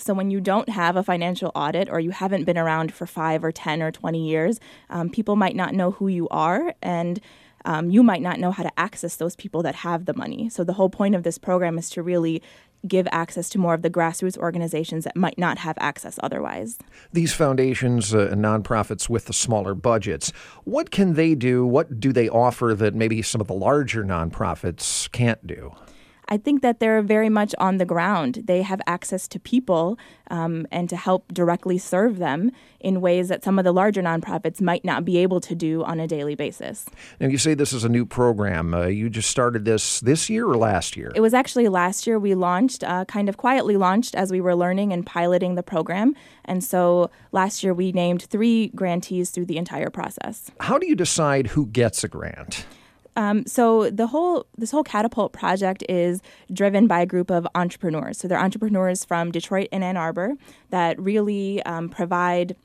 So, when you don't have a financial audit or you haven't been around for five or 10 or 20 years, um, people might not know who you are and um, you might not know how to access those people that have the money. So, the whole point of this program is to really give access to more of the grassroots organizations that might not have access otherwise. These foundations uh, and nonprofits with the smaller budgets, what can they do? What do they offer that maybe some of the larger nonprofits can't do? I think that they're very much on the ground. They have access to people um, and to help directly serve them in ways that some of the larger nonprofits might not be able to do on a daily basis. And you say this is a new program. Uh, you just started this this year or last year? It was actually last year we launched, uh, kind of quietly launched as we were learning and piloting the program. And so last year we named three grantees through the entire process. How do you decide who gets a grant? Um, so the whole this whole catapult project is driven by a group of entrepreneurs. So they're entrepreneurs from Detroit and Ann Arbor that really um, provide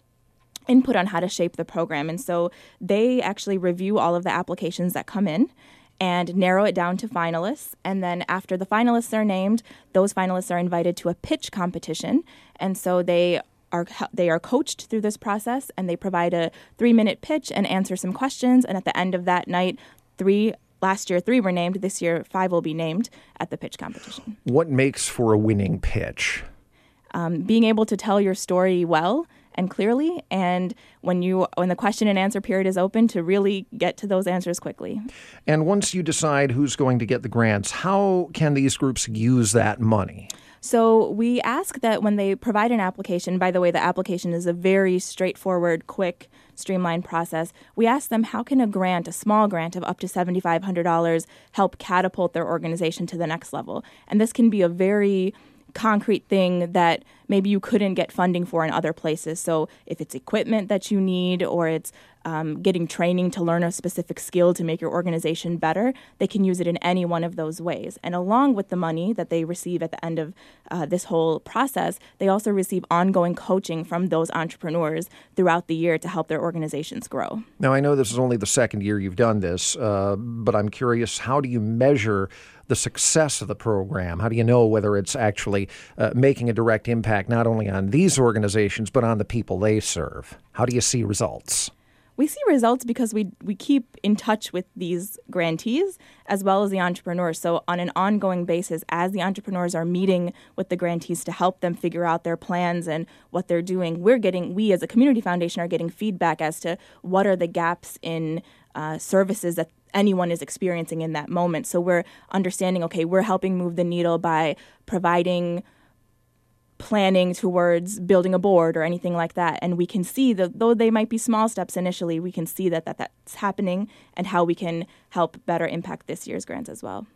input on how to shape the program. And so they actually review all of the applications that come in and narrow it down to finalists. And then after the finalists are named, those finalists are invited to a pitch competition. And so they are they are coached through this process and they provide a three minute pitch and answer some questions and at the end of that night three last year three were named. This year five will be named at the pitch competition. What makes for a winning pitch? Um, being able to tell your story well and clearly and when you when the question and answer period is open to really get to those answers quickly. And once you decide who's going to get the grants how can these groups use that money so we ask that when they provide an application, by the way, the application is a very straightforward, quick, streamlined process. We ask them how can a grant, a small grant of up to $7,500, help catapult their organization to the next level? And this can be a very concrete thing that maybe you couldn't get funding for in other places. So if it's equipment that you need or it's um, getting training to learn a specific skill to make your organization better, they can use it in any one of those ways. And along with the money that they receive at the end of uh, this whole process, they also receive ongoing coaching from those entrepreneurs throughout the year to help their organizations grow. Now, I know this is only the second year you've done this, uh, but I'm curious how do you measure the success of the program? How do you know whether it's actually uh, making a direct impact not only on these organizations, but on the people they serve? How do you see results? We see results because we we keep in touch with these grantees as well as the entrepreneurs. So on an ongoing basis, as the entrepreneurs are meeting with the grantees to help them figure out their plans and what they're doing, we're getting we as a community foundation are getting feedback as to what are the gaps in uh, services that anyone is experiencing in that moment. So we're understanding, okay, we're helping move the needle by providing planning towards building a board or anything like that. And we can see that though they might be small steps initially we can see that, that that's happening and how we can help better impact this year's grants as well